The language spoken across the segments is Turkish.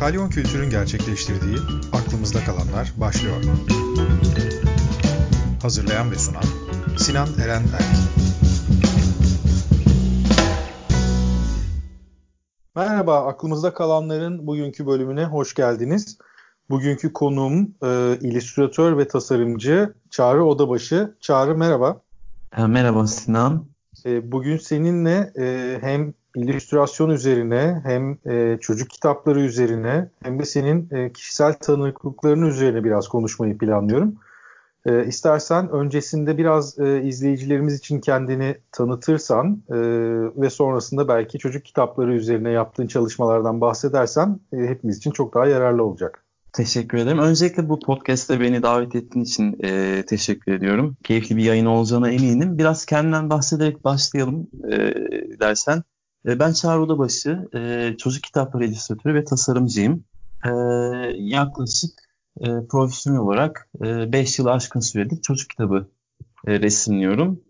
Kalyon Kültür'ün gerçekleştirdiği Aklımızda Kalanlar başlıyor. Hazırlayan ve sunan Sinan Eren Erk. Merhaba, Aklımızda Kalanlar'ın bugünkü bölümüne hoş geldiniz. Bugünkü konuğum e, illüstratör ve tasarımcı Çağrı Odabaşı. Çağrı merhaba. E, merhaba Sinan. E, bugün seninle e, hem illüstrasyon üzerine hem e, çocuk kitapları üzerine hem de senin e, kişisel tanıklıkların üzerine biraz konuşmayı planlıyorum. E, istersen öncesinde biraz e, izleyicilerimiz için kendini tanıtırsan e, ve sonrasında belki çocuk kitapları üzerine yaptığın çalışmalardan bahsedersen e, hepimiz için çok daha yararlı olacak. Teşekkür ederim. Öncelikle bu podcast'te beni davet ettiğin için e, teşekkür ediyorum. Keyifli bir yayın olacağına eminim. Biraz kendimden bahsederek başlayalım e, dersen. E, ben Çağrı Odabaşı, e, çocuk kitapları illüstratörü ve tasarımcıyım. E, yaklaşık e, profesyonel olarak 5 e, yıl aşkın süredir çocuk kitabı resimliyorum.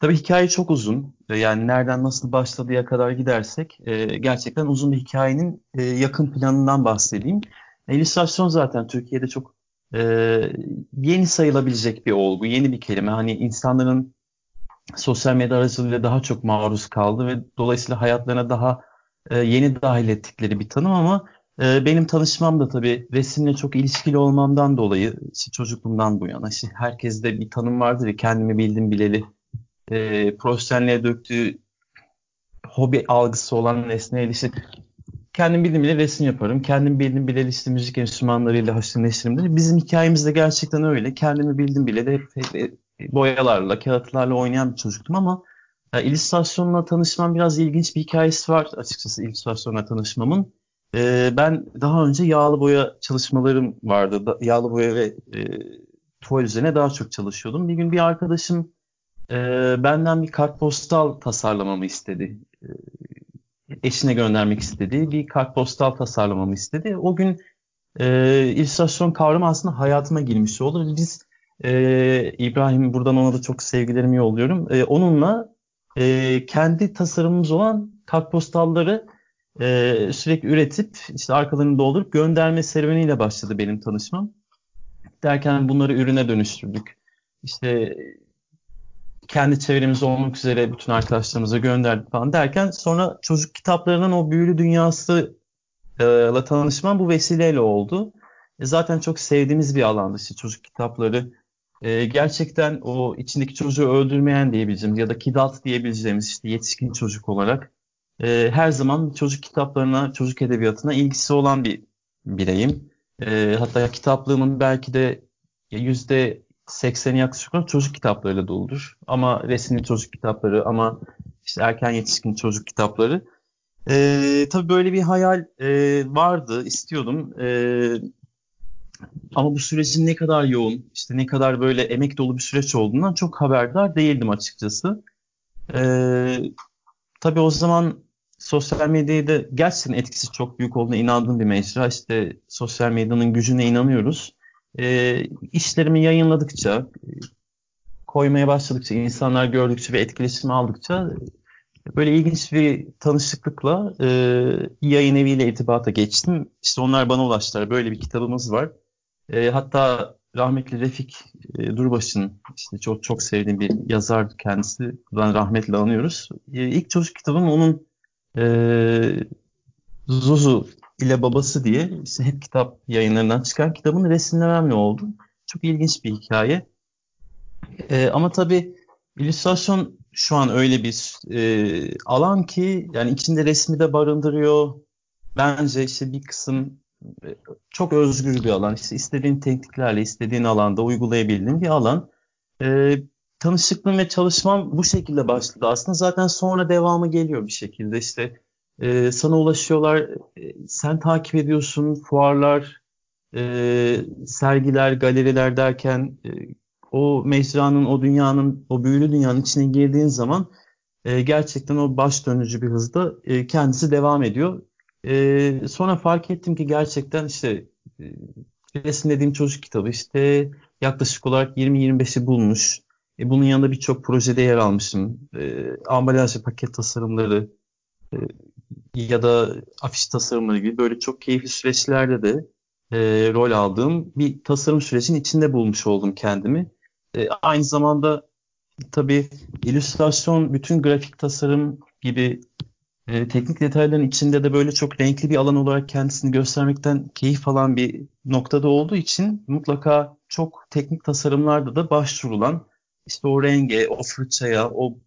Tabii hikaye çok uzun. Yani nereden nasıl başladıya kadar gidersek gerçekten uzun bir hikayenin yakın planından bahsedeyim. İllüstrasyon zaten Türkiye'de çok yeni sayılabilecek bir olgu, yeni bir kelime. Hani insanların sosyal medya aracılığıyla daha çok maruz kaldı ve dolayısıyla hayatlarına daha e, yeni dahil ettikleri bir tanım ama e, benim tanışmam da tabii resimle çok ilişkili olmamdan dolayı işte çocukluğumdan bu yana işte herkeste bir tanım vardır ya kendimi bildim bileli e, profesyonelliğe döktüğü hobi algısı olan nesneye işte kendim bildim bile resim yaparım. Kendim bildim bile işte müzik enstrümanlarıyla haşır neşirimdir. Bizim hikayemiz de gerçekten öyle. Kendimi bildim bile de hep, hep boyalarla, kağıtlarla oynayan bir çocuktum ama e, illüstrasyonla tanışmam biraz ilginç bir hikayesi var açıkçası illüstrasyonla tanışmamın. E, ben daha önce yağlı boya çalışmalarım vardı. Da, yağlı boya ve e, tuval üzerine daha çok çalışıyordum. Bir gün bir arkadaşım e, benden bir kartpostal tasarlamamı istedi. E, eşine göndermek istediği bir kartpostal tasarlamamı istedi. O gün e, illüstrasyon kavramı aslında hayatıma girmiş oldu. Biz e, İbrahim buradan ona da çok sevgilerimi yolluyorum. E, onunla e, kendi tasarımımız olan kartpostalları e, sürekli üretip işte arkalarını doldurup gönderme serüveniyle başladı benim tanışmam. Derken bunları ürüne dönüştürdük. İşte kendi çevremizde olmak üzere bütün arkadaşlarımıza gönderdik falan derken sonra çocuk kitaplarının o büyülü dünyasıyla tanışmam bu vesileyle oldu. E zaten çok sevdiğimiz bir alandı işte çocuk kitapları e, gerçekten o içindeki çocuğu öldürmeyen diyebileceğimiz ya da kidalt diyebileceğimiz işte yetişkin çocuk olarak e, her zaman çocuk kitaplarına, çocuk edebiyatına ilgisi olan bir bireyim. E, hatta kitaplığımın belki de yüzde sekseni yaklaşık çocuk kitaplarıyla doludur. Ama resimli çocuk kitapları ama işte erken yetişkin çocuk kitapları. E, tabii böyle bir hayal e, vardı, istiyordum. E, ama bu sürecin ne kadar yoğun, işte ne kadar böyle emek dolu bir süreç olduğundan çok haberdar değildim açıkçası. Ee, tabii o zaman sosyal medyayı da gerçekten etkisi çok büyük olduğuna inandığım bir mecra. İşte sosyal medyanın gücüne inanıyoruz. Ee, işlerimi yayınladıkça, koymaya başladıkça, insanlar gördükçe ve etkileşim aldıkça böyle ilginç bir tanışıklıkla e, yayın eviyle irtibata geçtim. İşte onlar bana ulaştılar. Böyle bir kitabımız var. E, hatta rahmetli Refik e, Durbaş'ın işte çok çok sevdiğim bir yazar kendisi. Buradan rahmetle anıyoruz. E, ilk çocuk kitabım onun e, Zuzu ile babası diye işte hep kitap yayınlarından çıkan kitabın resimlememle oldu. Çok ilginç bir hikaye. E, ama tabii illüstrasyon şu an öyle bir e, alan ki yani içinde resmi de barındırıyor. Bence işte bir kısım çok özgür bir alan. İşte istediğin tekniklerle istediğin alanda uygulayabildiğin bir alan. E, tanışıklığım ve çalışmam bu şekilde başladı aslında. Zaten sonra devamı geliyor bir şekilde. İşte e, sana ulaşıyorlar, e, sen takip ediyorsun, fuarlar, e, sergiler, galeriler derken e, o mecranın, o dünyanın, o büyülü dünyanın içine girdiğin zaman e, gerçekten o baş dönücü bir hızda e, kendisi devam ediyor. E, sonra fark ettim ki gerçekten işte e, resimlediğim çocuk kitabı işte yaklaşık olarak 20-25'i bulmuş. E, bunun yanında birçok projede yer almışım. E, ambalaj paket tasarımları, e, ya da afiş tasarımları gibi böyle çok keyifli süreçlerde de e, rol aldığım bir tasarım sürecinin içinde bulmuş oldum kendimi. E, aynı zamanda tabii illüstrasyon, bütün grafik tasarım gibi e, teknik detayların içinde de böyle çok renkli bir alan olarak kendisini göstermekten keyif alan bir noktada olduğu için mutlaka çok teknik tasarımlarda da başvurulan işte o renge, o fırçaya, o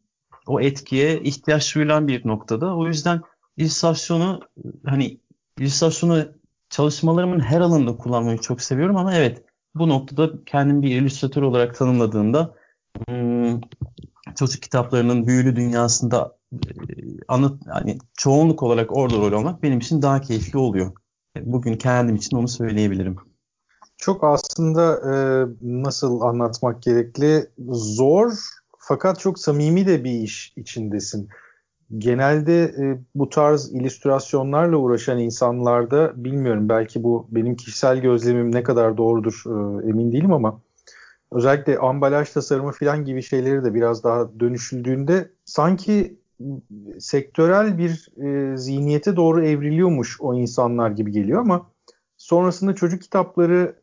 o etkiye ihtiyaç duyulan bir noktada. O yüzden illüstrasyonu hani illüstrasyonu çalışmalarımın her alanında kullanmayı çok seviyorum ama evet bu noktada kendimi bir illüstratör olarak tanımladığımda hmm, çocuk kitaplarının büyülü dünyasında e, anıt yani çoğunluk olarak orada rol almak benim için daha keyifli oluyor. Bugün kendim için onu söyleyebilirim. Çok aslında e, nasıl anlatmak gerekli zor fakat çok samimi de bir iş içindesin. Genelde e, bu tarz illüstrasyonlarla uğraşan insanlarda bilmiyorum belki bu benim kişisel gözlemim ne kadar doğrudur e, emin değilim ama özellikle ambalaj tasarımı falan gibi şeyleri de biraz daha dönüşüldüğünde sanki sektörel bir e, zihniyete doğru evriliyormuş o insanlar gibi geliyor ama sonrasında çocuk kitapları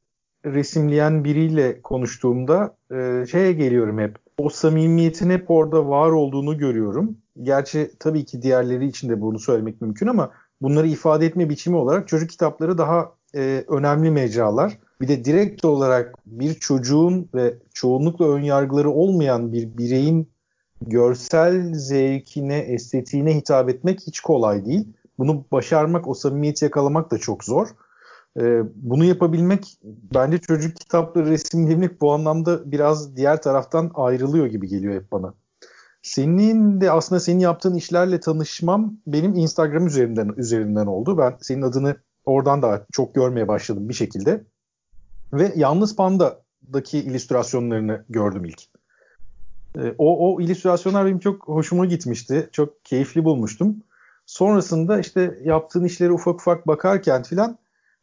resimleyen biriyle konuştuğumda e, şeye geliyorum hep. O samimiyetin hep orada var olduğunu görüyorum. Gerçi tabii ki diğerleri için de bunu söylemek mümkün ama bunları ifade etme biçimi olarak çocuk kitapları daha e, önemli mecralar. Bir de direkt olarak bir çocuğun ve çoğunlukla ön yargıları olmayan bir bireyin görsel zevkine, estetiğine hitap etmek hiç kolay değil. Bunu başarmak, o samimiyeti yakalamak da çok zor. Ee, bunu yapabilmek bence çocuk kitapları resimlemek bu anlamda biraz diğer taraftan ayrılıyor gibi geliyor hep bana. Senin de aslında senin yaptığın işlerle tanışmam benim Instagram üzerinden üzerinden oldu. Ben senin adını oradan da çok görmeye başladım bir şekilde. Ve Yalnız Panda'daki illüstrasyonlarını gördüm ilk. Ee, o, o illüstrasyonlar benim çok hoşuma gitmişti. Çok keyifli bulmuştum. Sonrasında işte yaptığın işleri ufak ufak bakarken filan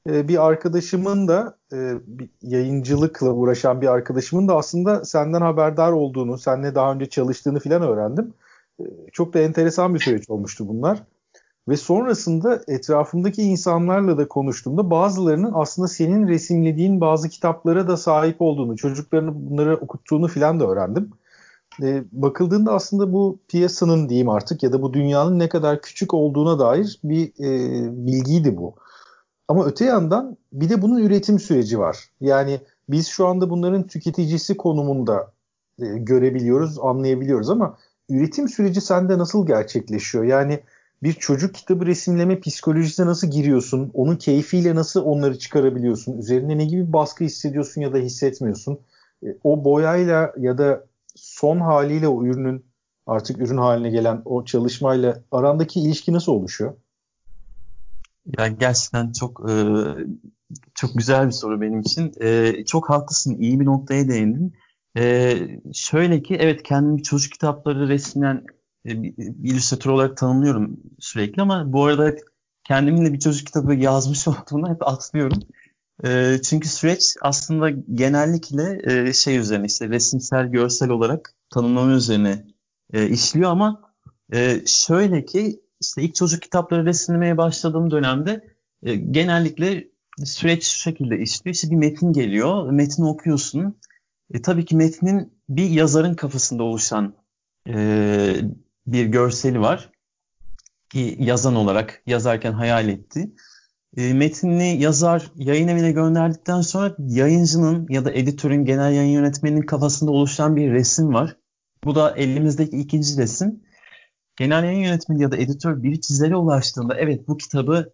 e, bir arkadaşımın da e, bir yayıncılıkla uğraşan bir arkadaşımın da aslında senden haberdar olduğunu, seninle daha önce çalıştığını filan öğrendim. E, çok da enteresan bir süreç olmuştu bunlar. Ve sonrasında etrafımdaki insanlarla da konuştuğumda bazılarının aslında senin resimlediğin bazı kitaplara da sahip olduğunu, çocuklarını bunları okuttuğunu filan da öğrendim. E, bakıldığında aslında bu piyasanın diyeyim artık ya da bu dünyanın ne kadar küçük olduğuna dair bir e, bilgiydi bu. Ama öte yandan bir de bunun üretim süreci var. Yani biz şu anda bunların tüketicisi konumunda e, görebiliyoruz, anlayabiliyoruz ama üretim süreci sende nasıl gerçekleşiyor? Yani bir çocuk kitabı resimleme psikolojisine nasıl giriyorsun? Onun keyfiyle nasıl onları çıkarabiliyorsun? Üzerine ne gibi baskı hissediyorsun ya da hissetmiyorsun? E, o boyayla ya da son haliyle o ürünün artık ürün haline gelen o çalışmayla arandaki ilişki nasıl oluşuyor? Ya gerçekten çok e, çok güzel bir soru benim için. E, çok haklısın, iyi bir noktaya değindin. E, şöyle ki evet kendimi çocuk kitapları resimden e, bir illüstratör olarak tanımlıyorum sürekli ama bu arada kendimin de bir çocuk kitabı yazmış olduğunu hep atlıyorum. E, çünkü süreç aslında genellikle e, şey üzerine işte resimsel, görsel olarak tanımlama üzerine e, işliyor ama e, şöyle ki işte ilk çocuk kitapları resimlemeye başladığım dönemde e, genellikle süreç şu şekilde işliyor. İşte bir metin geliyor, metni okuyorsun. E, tabii ki metnin bir yazarın kafasında oluşan e, bir görseli var. Ki yazan olarak yazarken hayal etti. E, metnini yazar yayın evine gönderdikten sonra yayıncının ya da editörün genel yayın yönetmeninin kafasında oluşan bir resim var. Bu da elimizdeki ikinci resim genel yayın yönetmeni ya da editör bir çizere ulaştığında evet bu kitabı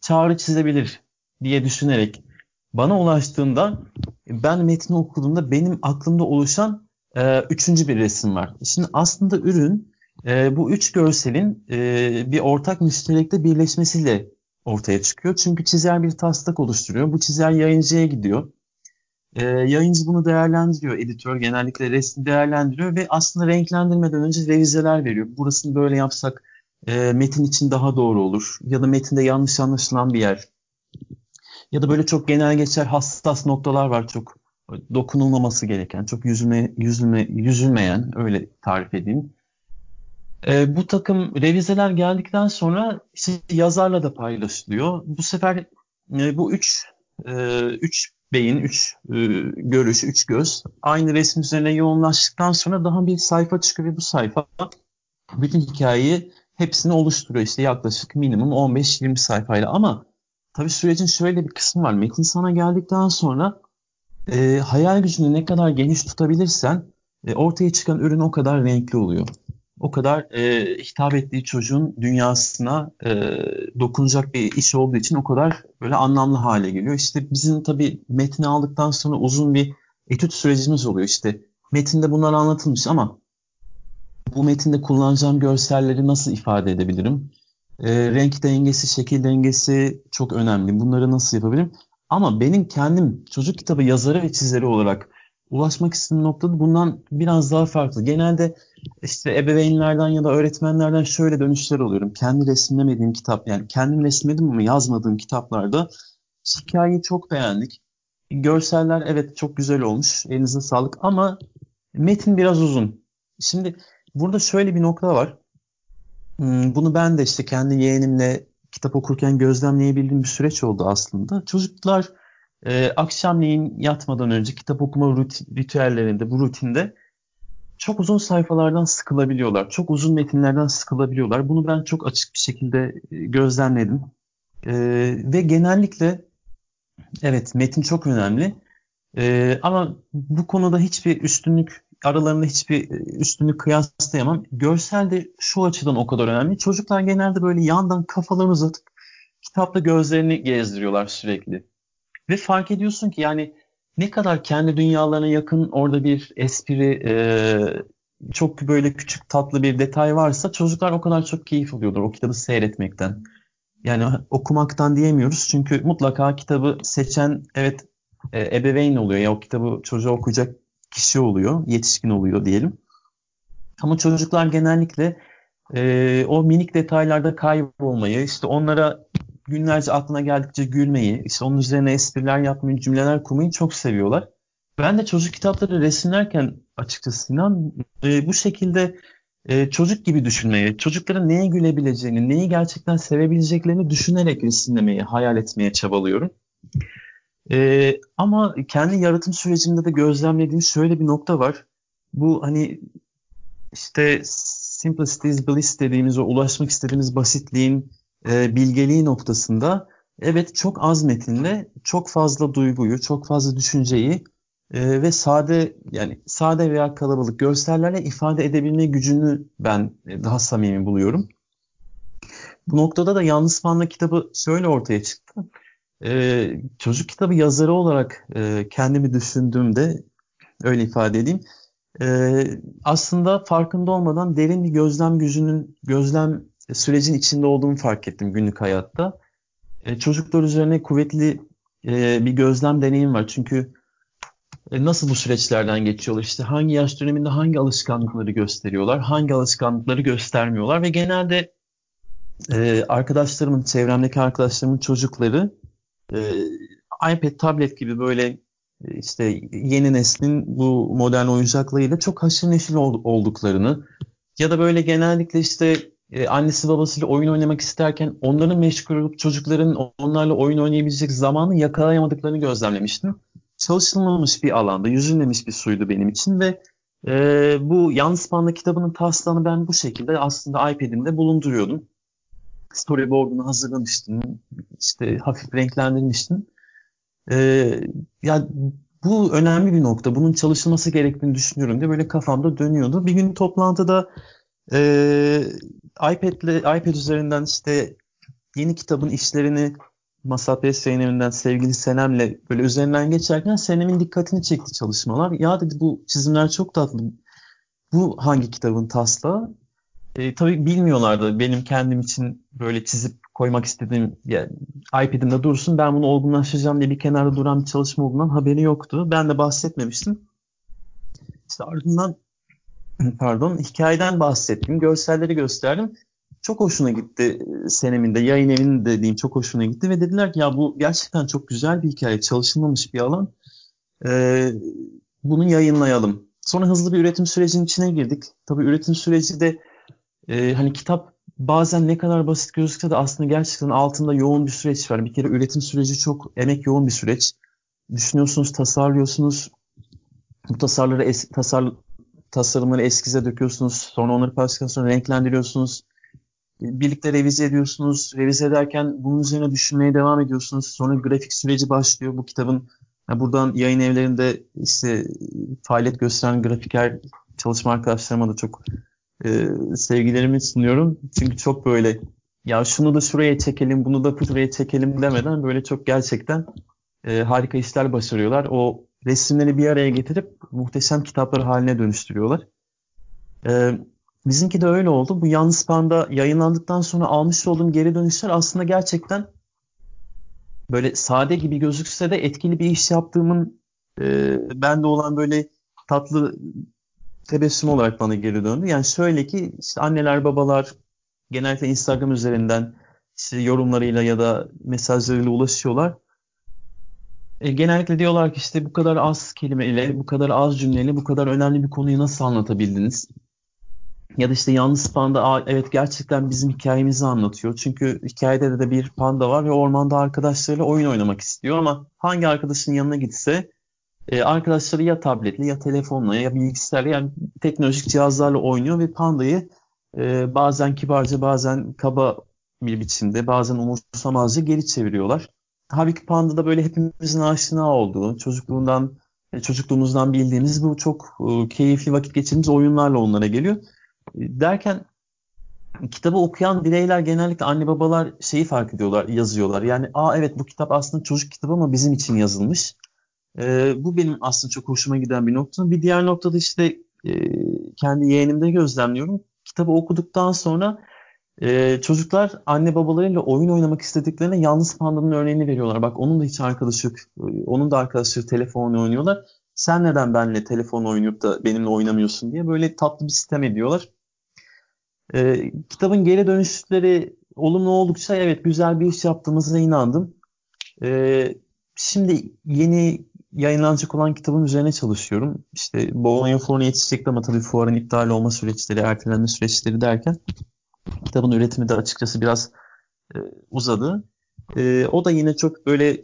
Çağrı çizebilir diye düşünerek bana ulaştığında ben metni okuduğumda benim aklımda oluşan e, üçüncü bir resim var. Şimdi aslında ürün e, bu üç görselin e, bir ortak müşterekte birleşmesiyle ortaya çıkıyor. Çünkü çizer bir taslak oluşturuyor. Bu çizer yayıncıya gidiyor. E, yayıncı bunu değerlendiriyor. Editör genellikle resmi değerlendiriyor ve aslında renklendirmeden önce revizeler veriyor. Burasını böyle yapsak e, metin için daha doğru olur. Ya da metinde yanlış anlaşılan bir yer. Ya da böyle çok genel geçer hassas noktalar var çok dokunulmaması gereken, çok yüzülme, yüzülme, yüzülmeyen öyle tarif edeyim. E, bu takım revizeler geldikten sonra işte yazarla da paylaşılıyor. Bu sefer e, bu üç e, üç beyin, üç e, görüş, üç göz aynı resim üzerine yoğunlaştıktan sonra daha bir sayfa çıkıyor ve bu sayfa bütün hikayeyi hepsini oluşturuyor. İşte yaklaşık minimum 15-20 sayfayla ama tabii sürecin şöyle bir kısmı var. Metin sana geldikten sonra e, hayal gücünü ne kadar geniş tutabilirsen e, ortaya çıkan ürün o kadar renkli oluyor. O kadar e, hitap ettiği çocuğun dünyasına e, dokunacak bir iş olduğu için o kadar böyle anlamlı hale geliyor. İşte bizim tabii metni aldıktan sonra uzun bir etüt sürecimiz oluyor. İşte metinde bunlar anlatılmış ama bu metinde kullanacağım görselleri nasıl ifade edebilirim? E, renk dengesi, şekil dengesi çok önemli. Bunları nasıl yapabilirim? Ama benim kendim çocuk kitabı yazarı ve çizeri olarak ulaşmak istediğim noktada bundan biraz daha farklı. Genelde işte ebeveynlerden ya da öğretmenlerden şöyle dönüşler alıyorum. Kendi resimlemediğim kitap yani kendim resimledim ama yazmadığım kitaplarda hikayeyi çok beğendik. Görseller evet çok güzel olmuş. Elinize sağlık ama metin biraz uzun. Şimdi burada şöyle bir nokta var. Hmm, bunu ben de işte kendi yeğenimle kitap okurken gözlemleyebildiğim bir süreç oldu aslında. Çocuklar e, akşamleyin yatmadan önce kitap okuma rutin, ritüellerinde, bu rutinde çok uzun sayfalardan sıkılabiliyorlar. Çok uzun metinlerden sıkılabiliyorlar. Bunu ben çok açık bir şekilde e, gözlemledim. E, ve genellikle evet metin çok önemli. E, ama bu konuda hiçbir üstünlük aralarında hiçbir e, üstünlük kıyaslayamam. Görsel de şu açıdan o kadar önemli. Çocuklar genelde böyle yandan kafalarını uzatıp kitapta gözlerini gezdiriyorlar sürekli. Ve fark ediyorsun ki yani ne kadar kendi dünyalarına yakın orada bir espri, e, çok böyle küçük tatlı bir detay varsa çocuklar o kadar çok keyif alıyorlar o kitabı seyretmekten. Yani okumaktan diyemiyoruz çünkü mutlaka kitabı seçen evet e, ebeveyn oluyor ya o kitabı çocuğa okuyacak kişi oluyor, yetişkin oluyor diyelim. Ama çocuklar genellikle e, o minik detaylarda kaybolmayı, işte onlara günlerce aklına geldikçe gülmeyi, işte onun üzerine espriler yapmayı, cümleler kurmayı çok seviyorlar. Ben de çocuk kitapları resimlerken açıkçası Sinan e, bu şekilde e, çocuk gibi düşünmeyi, çocukların neye gülebileceğini, neyi gerçekten sevebileceklerini düşünerek resimlemeyi, hayal etmeye çabalıyorum. E, ama kendi yaratım sürecimde de gözlemlediğim şöyle bir nokta var. Bu hani işte simplicity is bliss dediğimiz o ulaşmak istediğimiz basitliğin e, bilgeliği noktasında evet çok az metinle çok fazla duyguyu, çok fazla düşünceyi e, ve sade yani sade veya kalabalık görsellerle ifade edebilme gücünü ben e, daha samimi buluyorum. Bu noktada da Yalnız Panda kitabı şöyle ortaya çıktı. E, çocuk kitabı yazarı olarak e, kendimi düşündüğümde öyle ifade edeyim. E, aslında farkında olmadan derin bir gözlem gücünün, gözlem sürecin içinde olduğumu fark ettim günlük hayatta. E, çocuklar üzerine kuvvetli e, bir gözlem deneyim var. Çünkü e, nasıl bu süreçlerden geçiyorlar? İşte hangi yaş döneminde hangi alışkanlıkları gösteriyorlar, hangi alışkanlıkları göstermiyorlar ve genelde e, arkadaşlarımın, çevremdeki arkadaşlarımın çocukları e, iPad, tablet gibi böyle e, işte yeni neslin bu modern oyuncaklarıyla çok haşır neşir olduklarını ya da böyle genellikle işte e, annesi babasıyla oyun oynamak isterken onların meşgul olup çocukların onlarla oyun oynayabilecek zamanı yakalayamadıklarını gözlemlemiştim. Çalışılmamış bir alanda, yüzülmemiş bir suydu benim için ve e, bu Yalnız Panda kitabının taslağını ben bu şekilde aslında iPad'imde bulunduruyordum. Storyboard'unu hazırlamıştım, işte hafif renklendirmiştim. E, ya bu önemli bir nokta. Bunun çalışılması gerektiğini düşünüyorum diye böyle kafamda dönüyordu. Bir gün toplantıda e, iPad'le iPad üzerinden işte yeni kitabın işlerini Masat Bey Seynem'inden sevgili Senem'le böyle üzerinden geçerken Senem'in dikkatini çekti çalışmalar. Ya dedi bu çizimler çok tatlı. Bu hangi kitabın taslağı? E, tabii bilmiyorlardı benim kendim için böyle çizip koymak istediğim yani iPad'imde dursun ben bunu olgunlaştıracağım diye bir kenarda duran bir çalışma olduğundan haberi yoktu. Ben de bahsetmemiştim. İşte ardından pardon hikayeden bahsettim, görselleri gösterdim. Çok hoşuna gitti Senem'in de, yayın evinin de diyeyim çok hoşuna gitti ve dediler ki ya bu gerçekten çok güzel bir hikaye, çalışılmamış bir alan. Ee, bunu yayınlayalım. Sonra hızlı bir üretim sürecinin içine girdik. Tabii üretim süreci de e, hani kitap bazen ne kadar basit gözükse de aslında gerçekten altında yoğun bir süreç var. Bir kere üretim süreci çok emek yoğun bir süreç. Düşünüyorsunuz, tasarlıyorsunuz. Bu tasarları es, tasar, tasarımları eskize döküyorsunuz. Sonra onları sonra renklendiriyorsunuz. Birlikte revize ediyorsunuz. Revize ederken bunun üzerine düşünmeye devam ediyorsunuz. Sonra grafik süreci başlıyor. Bu kitabın yani buradan yayın evlerinde işte faaliyet gösteren grafiker çalışma arkadaşlarıma da çok e, sevgilerimi sunuyorum. Çünkü çok böyle ya şunu da şuraya çekelim, bunu da buraya çekelim demeden böyle çok gerçekten e, harika işler başarıyorlar. O resimleri bir araya getirip muhteşem kitaplar haline dönüştürüyorlar. E, bizimki de öyle oldu. Bu Yalnız Panda yayınlandıktan sonra almış olduğum geri dönüşler aslında gerçekten böyle sade gibi gözükse de etkili bir iş yaptığımın e, bende olan böyle tatlı tebessüm olarak bana geri döndü. Yani şöyle ki işte anneler babalar genellikle Instagram üzerinden işte yorumlarıyla ya da mesajlarıyla ulaşıyorlar. E, genellikle diyorlar ki işte bu kadar az kelimeyle, bu kadar az cümleyle bu kadar önemli bir konuyu nasıl anlatabildiniz? Ya da işte yalnız panda evet gerçekten bizim hikayemizi anlatıyor. Çünkü hikayede de bir panda var ve ormanda arkadaşlarıyla oyun oynamak istiyor ama hangi arkadaşın yanına gitse e, arkadaşları ya tabletle ya telefonla ya bilgisayarla yani teknolojik cihazlarla oynuyor ve pandayı e, bazen kibarca bazen kaba bir biçimde bazen umursamazca geri çeviriyorlar. Halbuki panda da böyle hepimizin aşina olduğu çocukluğundan e, çocukluğumuzdan bildiğimiz bu çok e, keyifli vakit geçirdiğimiz oyunlarla onlara geliyor. E, derken kitabı okuyan bireyler genellikle anne babalar şeyi fark ediyorlar, yazıyorlar. Yani aa evet bu kitap aslında çocuk kitabı ama bizim için yazılmış. E, bu benim aslında çok hoşuma giden bir nokta. Bir diğer noktada işte e, kendi yeğenimde gözlemliyorum. Kitabı okuduktan sonra e, çocuklar anne babalarıyla oyun oynamak istediklerine yalnız pandanın örneğini veriyorlar. Bak onun da hiç arkadaşı yok. Onun da arkadaşları telefonla oynuyorlar. Sen neden benimle telefon oynayıp da benimle oynamıyorsun diye böyle tatlı bir sistem ediyorlar. E, kitabın geri dönüşleri olumlu oldukça evet güzel bir iş yaptığımıza inandım. E, şimdi yeni yayınlanacak olan kitabın üzerine çalışıyorum. İşte Bologna fuarına yetişecekti ama tabii fuarın iptal olma süreçleri, ertelenme süreçleri derken kitabın üretimi de açıkçası biraz e, uzadı. E, o da yine çok böyle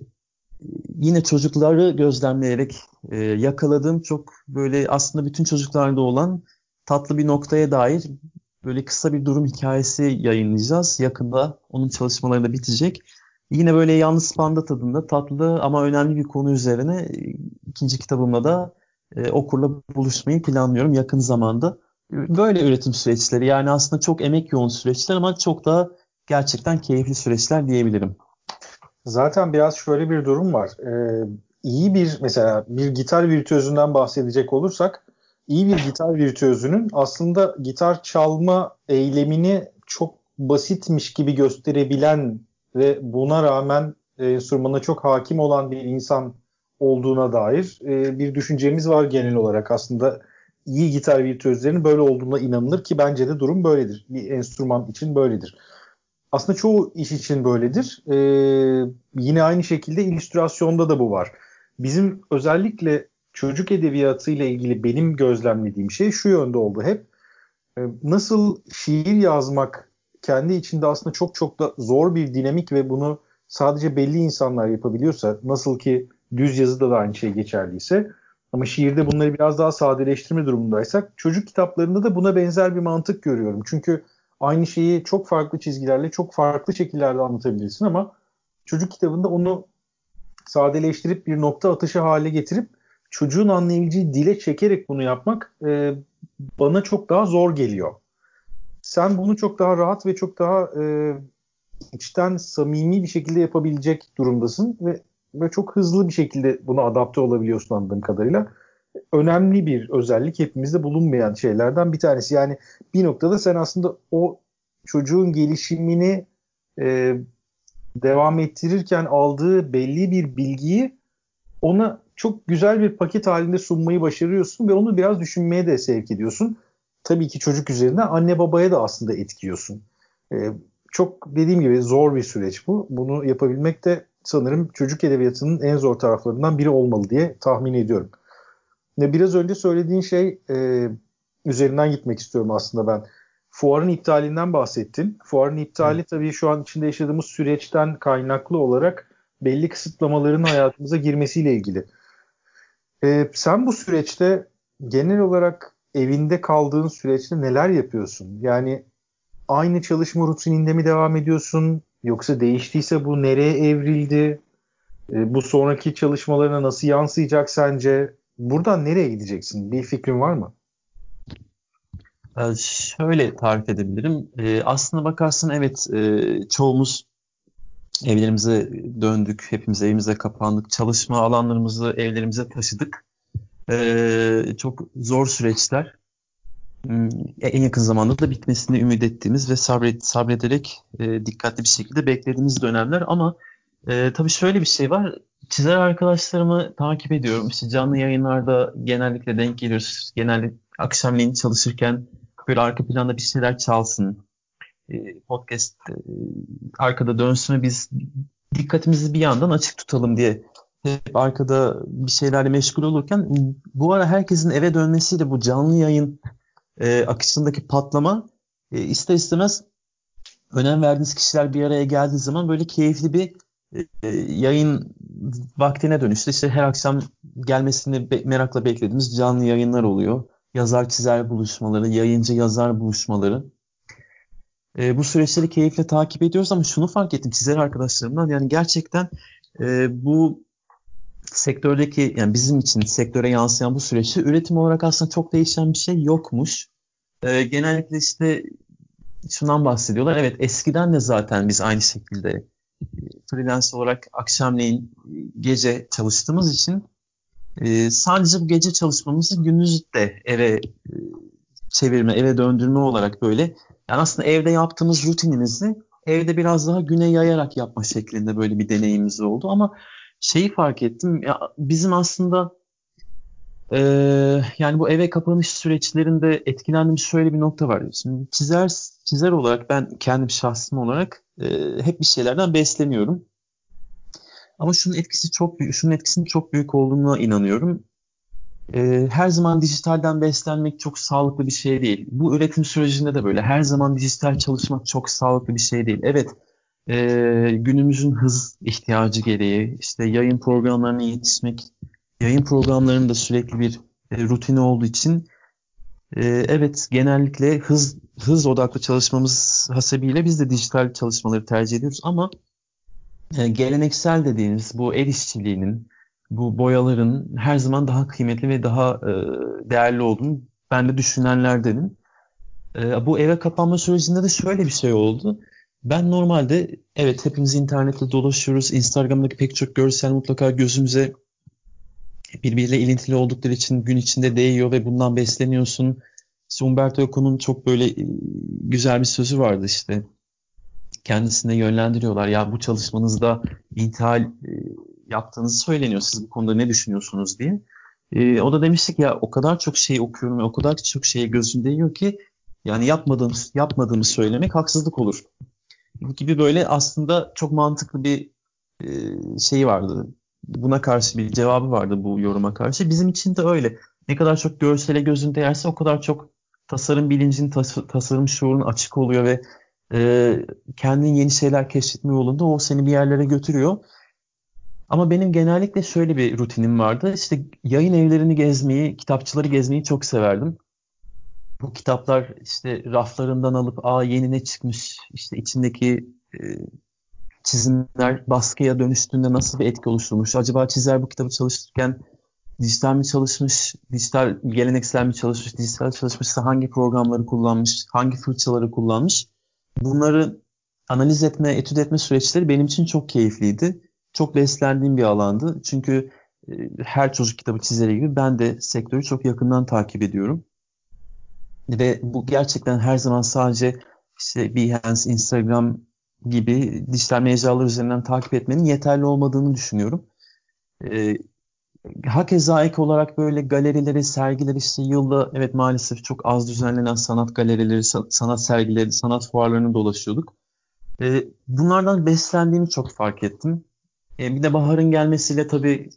yine çocukları gözlemleyerek e, yakaladığım çok böyle aslında bütün çocuklarda olan tatlı bir noktaya dair böyle kısa bir durum hikayesi yayınlayacağız. Yakında onun çalışmaları da bitecek. Yine böyle yalnız panda tadında tatlı ama önemli bir konu üzerine e, ikinci kitabımla da e, okurla buluşmayı planlıyorum yakın zamanda. Böyle üretim süreçleri yani aslında çok emek yoğun süreçler ama çok da gerçekten keyifli süreçler diyebilirim. Zaten biraz şöyle bir durum var. Ee, iyi bir mesela bir gitar virtüözünden bahsedecek olursak iyi bir gitar virtüözünün aslında gitar çalma eylemini çok basitmiş gibi gösterebilen ve buna rağmen e, enstrümana çok hakim olan bir insan olduğuna dair e, bir düşüncemiz var genel olarak. Aslında iyi gitar virtüözlerinin böyle olduğuna inanılır ki bence de durum böyledir. Bir enstrüman için böyledir. Aslında çoğu iş için böyledir. E, yine aynı şekilde illüstrasyonda da bu var. Bizim özellikle çocuk edebiyatı ile ilgili benim gözlemlediğim şey şu yönde oldu hep. E, nasıl şiir yazmak kendi içinde aslında çok çok da zor bir dinamik ve bunu sadece belli insanlar yapabiliyorsa nasıl ki düz yazıda da aynı şey geçerliyse ama şiirde bunları biraz daha sadeleştirme durumundaysak çocuk kitaplarında da buna benzer bir mantık görüyorum. Çünkü aynı şeyi çok farklı çizgilerle çok farklı şekillerde anlatabilirsin ama çocuk kitabında onu sadeleştirip bir nokta atışı hale getirip çocuğun anlayabileceği dile çekerek bunu yapmak e, bana çok daha zor geliyor sen bunu çok daha rahat ve çok daha e, içten samimi bir şekilde yapabilecek durumdasın ve ve çok hızlı bir şekilde buna adapte olabiliyorsun anladığım kadarıyla. Önemli bir özellik hepimizde bulunmayan şeylerden bir tanesi. Yani bir noktada sen aslında o çocuğun gelişimini e, devam ettirirken aldığı belli bir bilgiyi ona çok güzel bir paket halinde sunmayı başarıyorsun ve onu biraz düşünmeye de sevk ediyorsun tabii ki çocuk üzerinden anne babaya da aslında etkiyorsun. Ee, çok dediğim gibi zor bir süreç bu. Bunu yapabilmek de sanırım çocuk edebiyatının en zor taraflarından biri olmalı diye tahmin ediyorum. Ne biraz önce söylediğin şey e, üzerinden gitmek istiyorum aslında ben. fuarın iptalinden bahsettin. Fuarın iptali evet. tabii şu an içinde yaşadığımız süreçten kaynaklı olarak belli kısıtlamaların hayatımıza girmesiyle ilgili. Ee, sen bu süreçte genel olarak evinde kaldığın süreçte neler yapıyorsun? Yani aynı çalışma rutininde mi devam ediyorsun? Yoksa değiştiyse bu nereye evrildi? Ee, bu sonraki çalışmalarına nasıl yansıyacak sence? Buradan nereye gideceksin? Bir fikrin var mı? Ee, şöyle tarif edebilirim. Ee, aslına bakarsan evet e, çoğumuz evlerimize döndük. Hepimiz evimize kapandık. Çalışma alanlarımızı evlerimize taşıdık. Ee, çok zor süreçler. Hmm, en yakın zamanda da bitmesini ümit ettiğimiz ve sabret, sabrederek e, dikkatli bir şekilde beklediğimiz dönemler. Ama e, tabii şöyle bir şey var. Çizer arkadaşlarımı takip ediyorum. İşte canlı yayınlarda genellikle denk geliyoruz. Genellikle akşamleyin çalışırken böyle arka planda bir şeyler çalsın. E, podcast e, arkada dönsün biz dikkatimizi bir yandan açık tutalım diye hep arkada bir şeylerle meşgul olurken bu ara herkesin eve dönmesiyle bu canlı yayın e, akışındaki patlama e, ister istemez önem verdiğiniz kişiler bir araya geldiği zaman böyle keyifli bir e, yayın vaktine dönüştü. İşte her akşam gelmesini be- merakla beklediğimiz canlı yayınlar oluyor. Yazar çizer buluşmaları, yayıncı yazar buluşmaları. E, bu süreçleri keyifle takip ediyoruz ama şunu fark ettim çizer arkadaşlarımdan yani gerçekten e, bu sektördeki yani bizim için sektöre yansıyan bu süreçte üretim olarak aslında çok değişen bir şey yokmuş. E, genellikle işte şundan bahsediyorlar. Evet eskiden de zaten biz aynı şekilde e, freelance olarak akşamleyin gece çalıştığımız için e, sadece bu gece çalışmamızı gündüz de eve e, çevirme, eve döndürme olarak böyle yani aslında evde yaptığımız rutinimizi evde biraz daha güne yayarak yapma şeklinde böyle bir deneyimimiz oldu ama şeyi fark ettim. Ya bizim aslında e, yani bu eve kapanış süreçlerinde etkilendiğim şöyle bir nokta var. Şimdi çizer çizer olarak ben kendim şahsım olarak e, hep bir şeylerden besleniyorum. Ama şunun etkisi çok büyük, şunun etkisinin çok büyük olduğuna inanıyorum. E, her zaman dijitalden beslenmek çok sağlıklı bir şey değil. Bu üretim sürecinde de böyle. Her zaman dijital çalışmak çok sağlıklı bir şey değil. Evet, e, günümüzün hız ihtiyacı gereği işte yayın programlarına yetişmek, yayın programlarının da sürekli bir e, rutini olduğu için e, evet genellikle hız hız odaklı çalışmamız hasebiyle biz de dijital çalışmaları tercih ediyoruz ama e, geleneksel dediğimiz bu el işçiliğinin, bu boyaların her zaman daha kıymetli ve daha e, değerli olduğunu ben de düşünenlerdenim. E, bu eve kapanma sürecinde de şöyle bir şey oldu. Ben normalde evet hepimiz internette dolaşıyoruz. Instagram'daki pek çok görsel mutlaka gözümüze birbiriyle ilintili oldukları için gün içinde değiyor ve bundan besleniyorsun. İşte Umberto Eco'nun çok böyle e, güzel bir sözü vardı işte. Kendisine yönlendiriyorlar. Ya bu çalışmanızda intihal e, yaptığınızı söyleniyor. Siz bu konuda ne düşünüyorsunuz diye. E, o da demiştik ya o kadar çok şey okuyorum ve o kadar çok şeye gözüm değiyor ki yani yapmadığım, yapmadığımı söylemek haksızlık olur gibi böyle aslında çok mantıklı bir e, şeyi vardı. Buna karşı bir cevabı vardı bu yoruma karşı. Bizim için de öyle. Ne kadar çok görsele gözün değerse o kadar çok tasarım bilincin, tas tasarım şuurun açık oluyor ve e, kendin yeni şeyler keşfetme yolunda o seni bir yerlere götürüyor. Ama benim genellikle şöyle bir rutinim vardı. İşte yayın evlerini gezmeyi, kitapçıları gezmeyi çok severdim bu kitaplar işte raflarından alıp aa yeni ne çıkmış işte içindeki e, çizimler baskıya dönüştüğünde nasıl bir etki oluşturmuş? Acaba çizer bu kitabı çalışırken dijital mi çalışmış, dijital geleneksel mi çalışmış, dijital çalışmışsa hangi programları kullanmış, hangi fırçaları kullanmış? Bunları analiz etme, etüt etme süreçleri benim için çok keyifliydi. Çok beslendiğim bir alandı. Çünkü e, her çocuk kitabı çizeri gibi ben de sektörü çok yakından takip ediyorum. Ve bu gerçekten her zaman sadece işte Behance, Instagram gibi dijital mecralar üzerinden takip etmenin yeterli olmadığını düşünüyorum. Ee, hakeza ek olarak böyle galerileri, sergileri işte yılda evet maalesef çok az düzenlenen sanat galerileri, sanat sergileri, sanat fuarlarını dolaşıyorduk. Ee, bunlardan beslendiğimi çok fark ettim. Ee, bir de baharın gelmesiyle tabii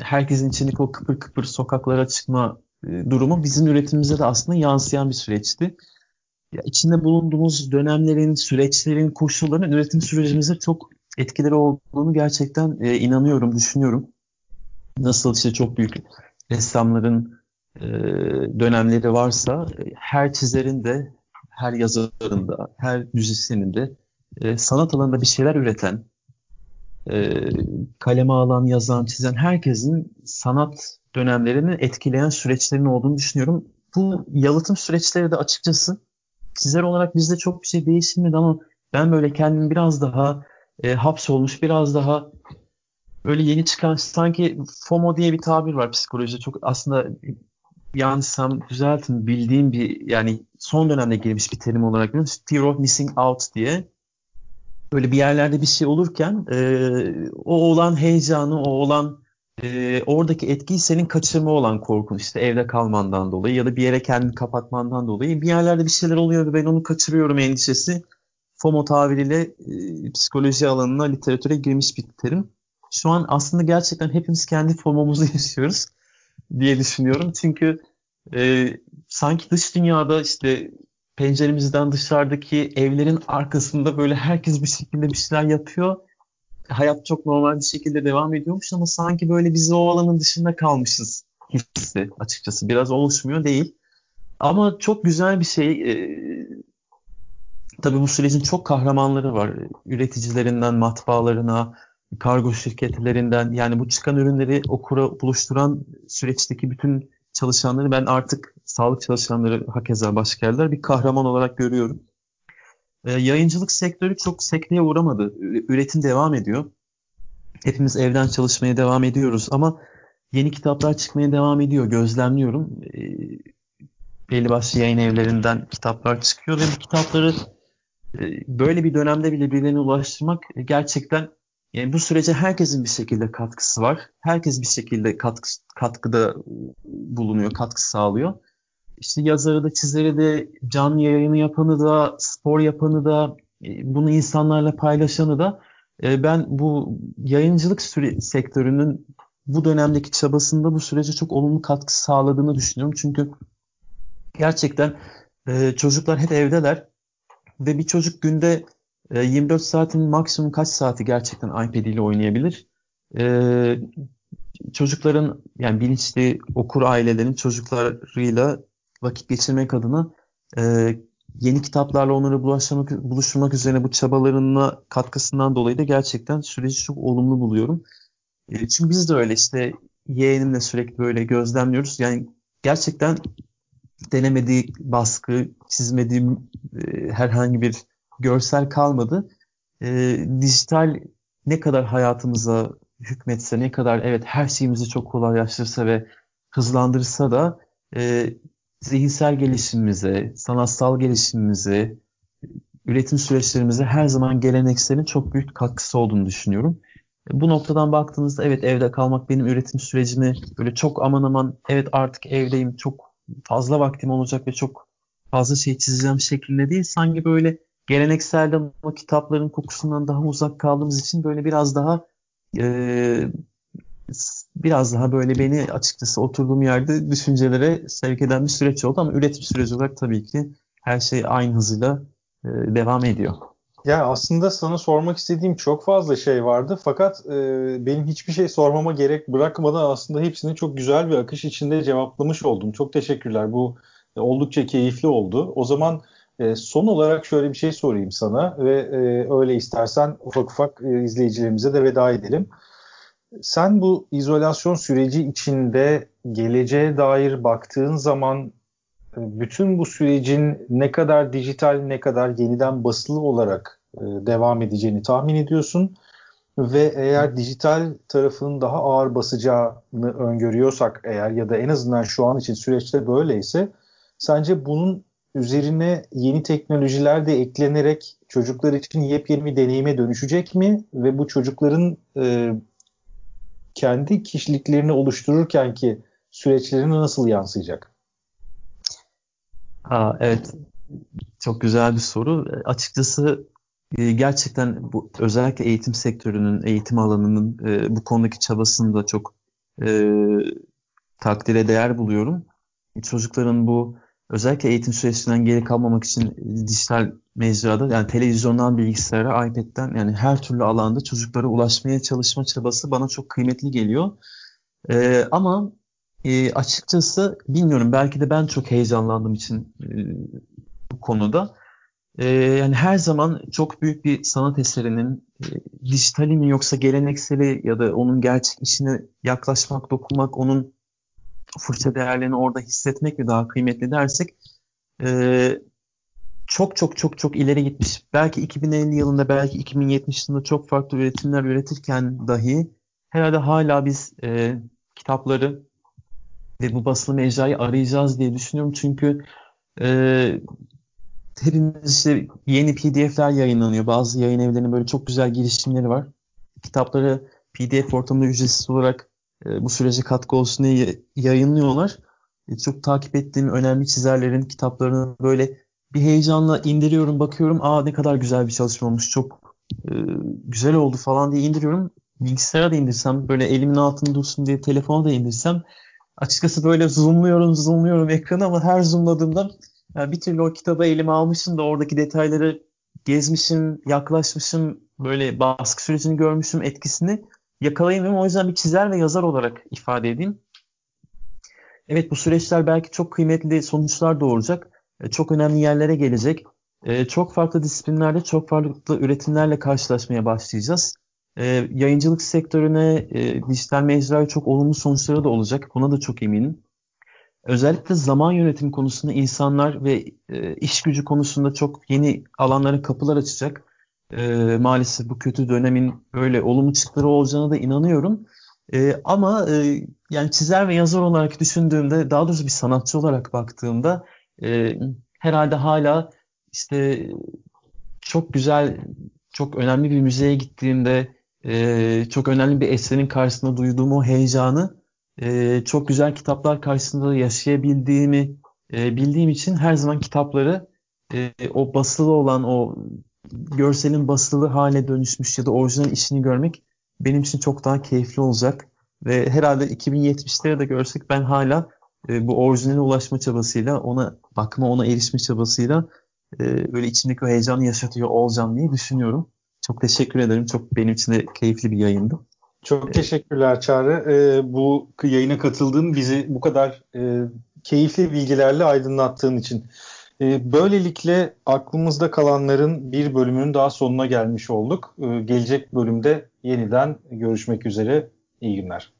herkesin içindeki o kıpır kıpır sokaklara çıkma durumu bizim üretimimize de aslında yansıyan bir süreçti. ya içinde bulunduğumuz dönemlerin, süreçlerin, koşulların üretim sürecimize çok etkileri olduğunu gerçekten e, inanıyorum, düşünüyorum. Nasıl işte çok büyük ressamların e, dönemleri varsa her çizerin de, her yazarın da, her müzisyenin de e, sanat alanında bir şeyler üreten, e, kaleme alan, yazan, çizen herkesin sanat dönemlerini etkileyen süreçlerin olduğunu düşünüyorum. Bu yalıtım süreçleri de açıkçası çizer olarak bizde çok bir şey değişmedi ama ben böyle kendimi biraz daha e, hapsolmuş, biraz daha böyle yeni çıkan sanki FOMO diye bir tabir var psikolojide. Çok aslında yanlışsam düzeltin bildiğim bir yani son dönemde girmiş bir terim olarak biliyorum. Fear of missing out diye. Böyle bir yerlerde bir şey olurken e, o olan heyecanı, o olan e, oradaki etkiyi senin kaçırma olan korkun işte evde kalmandan dolayı ya da bir yere kendini kapatmandan dolayı bir yerlerde bir şeyler oluyor ve ben onu kaçırıyorum endişesi FOMO tabiriyle e, psikoloji alanına literatüre girmiş bir terim. Şu an aslında gerçekten hepimiz kendi FOMO'muzu yaşıyoruz diye düşünüyorum. Çünkü e, sanki dış dünyada işte penceremizden dışarıdaki evlerin arkasında böyle herkes bir şekilde bir şeyler yapıyor. Hayat çok normal bir şekilde devam ediyormuş ama sanki böyle biz o alanın dışında kalmışız hissi açıkçası. Biraz oluşmuyor değil. Ama çok güzel bir şey. E, tabii bu sürecin çok kahramanları var. Üreticilerinden matbaalarına, kargo şirketlerinden yani bu çıkan ürünleri okura buluşturan süreçteki bütün çalışanları ben artık sağlık çalışanları hakeza başka yerler bir kahraman olarak görüyorum. E, yayıncılık sektörü çok sekteye uğramadı. Üretim devam ediyor. Hepimiz evden çalışmaya devam ediyoruz ama yeni kitaplar çıkmaya devam ediyor. Gözlemliyorum. E, belli başlı yayın evlerinden kitaplar çıkıyor ve bu kitapları e, böyle bir dönemde bile birilerine ulaştırmak gerçekten yani bu sürece herkesin bir şekilde katkısı var. Herkes bir şekilde katkı, katkıda bulunuyor, katkı sağlıyor. İşte yazarı da, çizeri de, canlı yayını yapanı da, spor yapanı da, e, bunu insanlarla paylaşanı da e, ben bu yayıncılık süre, sektörünün bu dönemdeki çabasında bu sürece çok olumlu katkı sağladığını düşünüyorum. Çünkü gerçekten e, çocuklar hep evdeler ve bir çocuk günde 24 ee, saatin maksimum kaç saati gerçekten iPad ile oynayabilir? Çocukların yani bilinçli okur ailelerin çocuklarıyla vakit geçirmek adına e, yeni kitaplarla onları bulaştırmak, buluşturmak üzerine bu çabalarına katkısından dolayı da gerçekten süreci çok olumlu buluyorum. E, çünkü biz de öyle işte yeğenimle sürekli böyle gözlemliyoruz. Yani gerçekten denemediği baskı, çizmediği e, herhangi bir görsel kalmadı. E, dijital ne kadar hayatımıza hükmetse, ne kadar evet her şeyimizi çok kolaylaştırsa ve hızlandırsa da e, zihinsel gelişimimize, sanatsal gelişimimize, üretim süreçlerimize her zaman gelenekselin çok büyük katkısı olduğunu düşünüyorum. Bu noktadan baktığınızda evet evde kalmak benim üretim sürecimi böyle çok aman aman evet artık evdeyim çok fazla vaktim olacak ve çok fazla şey çizeceğim şeklinde değil. Sanki böyle gelenekselde o kitapların kokusundan daha uzak kaldığımız için böyle biraz daha e, biraz daha böyle beni açıkçası oturduğum yerde düşüncelere sevk eden bir süreç oldu ama üretim süreci olarak tabii ki her şey aynı hızıyla e, devam ediyor. Ya aslında sana sormak istediğim çok fazla şey vardı fakat e, benim hiçbir şey sormama gerek bırakmadan aslında hepsini çok güzel bir akış içinde cevaplamış oldum. Çok teşekkürler. Bu oldukça keyifli oldu. O zaman e, son olarak şöyle bir şey sorayım sana ve e, öyle istersen ufak ufak e, izleyicilerimize de veda edelim. Sen bu izolasyon süreci içinde geleceğe dair baktığın zaman e, bütün bu sürecin ne kadar dijital ne kadar yeniden basılı olarak e, devam edeceğini tahmin ediyorsun ve eğer dijital tarafının daha ağır basacağını öngörüyorsak eğer ya da en azından şu an için süreçte böyleyse sence bunun üzerine yeni teknolojiler de eklenerek çocuklar için yepyeni bir deneyime dönüşecek mi? Ve bu çocukların e, kendi kişiliklerini oluştururken ki süreçlerine nasıl yansıyacak? Ha, evet çok güzel bir soru. Açıkçası e, gerçekten bu özellikle eğitim sektörünün, eğitim alanının e, bu konudaki çabasını da çok e, takdire değer buluyorum. Çocukların bu özellikle eğitim süresinden geri kalmamak için dijital mecrada yani televizyondan bilgisayara, iPad'den yani her türlü alanda çocuklara ulaşmaya çalışma çabası bana çok kıymetli geliyor. E, ama e, açıkçası bilmiyorum belki de ben çok heyecanlandığım için e, bu konuda. E, yani her zaman çok büyük bir sanat eserinin e, dijitali mi yoksa gelenekseli ya da onun gerçek işine yaklaşmak, dokunmak, onun fırça değerlerini orada hissetmek mi daha kıymetli dersek e, çok çok çok çok ileri gitmiş. Belki 2050 yılında belki 2070 yılında çok farklı üretimler üretirken dahi herhalde hala biz e, kitapları ve bu basılı mecrayı arayacağız diye düşünüyorum. Çünkü e, hepimiz işte yeni pdf'ler yayınlanıyor. Bazı yayın evlerinin böyle çok güzel girişimleri var. Kitapları pdf ortamında ücretsiz olarak e, bu sürece katkı olsun diye yayınlıyorlar. E, çok takip ettiğim önemli çizerlerin kitaplarını böyle bir heyecanla indiriyorum, bakıyorum. Aa ne kadar güzel bir çalışma olmuş, çok e, güzel oldu falan diye indiriyorum. Bilgisayara da indirsem, böyle elimin altında dursun diye telefona da indirsem açıkçası böyle zoomluyorum, zoomluyorum ekranı ama her zoomladığımda yani bir türlü o kitabı elime almışım da oradaki detayları gezmişim, yaklaşmışım, böyle baskı sürecini görmüşüm, etkisini yakalayamıyorum. O yüzden bir çizer ve yazar olarak ifade edeyim. Evet bu süreçler belki çok kıymetli sonuçlar doğuracak. E, çok önemli yerlere gelecek. E, çok farklı disiplinlerde çok farklı üretimlerle karşılaşmaya başlayacağız. E, yayıncılık sektörüne, dijital mecraya çok olumlu sonuçları da olacak. Buna da çok eminim. Özellikle zaman yönetimi konusunda insanlar ve iş gücü konusunda çok yeni alanlara kapılar açacak. Maalesef bu kötü dönemin böyle olumlu çıktıları olacağına da inanıyorum. Ama yani çizer ve yazar olarak düşündüğümde, daha doğrusu bir sanatçı olarak baktığımda e, herhalde hala işte çok güzel, çok önemli bir müzeye gittiğimde e, çok önemli bir eserin karşısında duyduğum o heyecanı e, çok güzel kitaplar karşısında yaşayabildiğimi e, bildiğim için her zaman kitapları e, o basılı olan o görselin basılı hale dönüşmüş ya da orijinal işini görmek benim için çok daha keyifli olacak. Ve herhalde 2070'lere de görsek ben hala e, bu orijinale ulaşma çabasıyla, ona bakma, ona erişme çabasıyla e, böyle içindeki o heyecanı yaşatıyor olacağım diye düşünüyorum. Çok teşekkür ederim. Çok benim için de keyifli bir yayındı. Çok teşekkürler Çağrı. Ee, bu yayına katıldığın, bizi bu kadar e, keyifli bilgilerle aydınlattığın için. E, böylelikle aklımızda kalanların bir bölümünün daha sonuna gelmiş olduk. E, gelecek bölümde yeniden görüşmek üzere. İyi günler.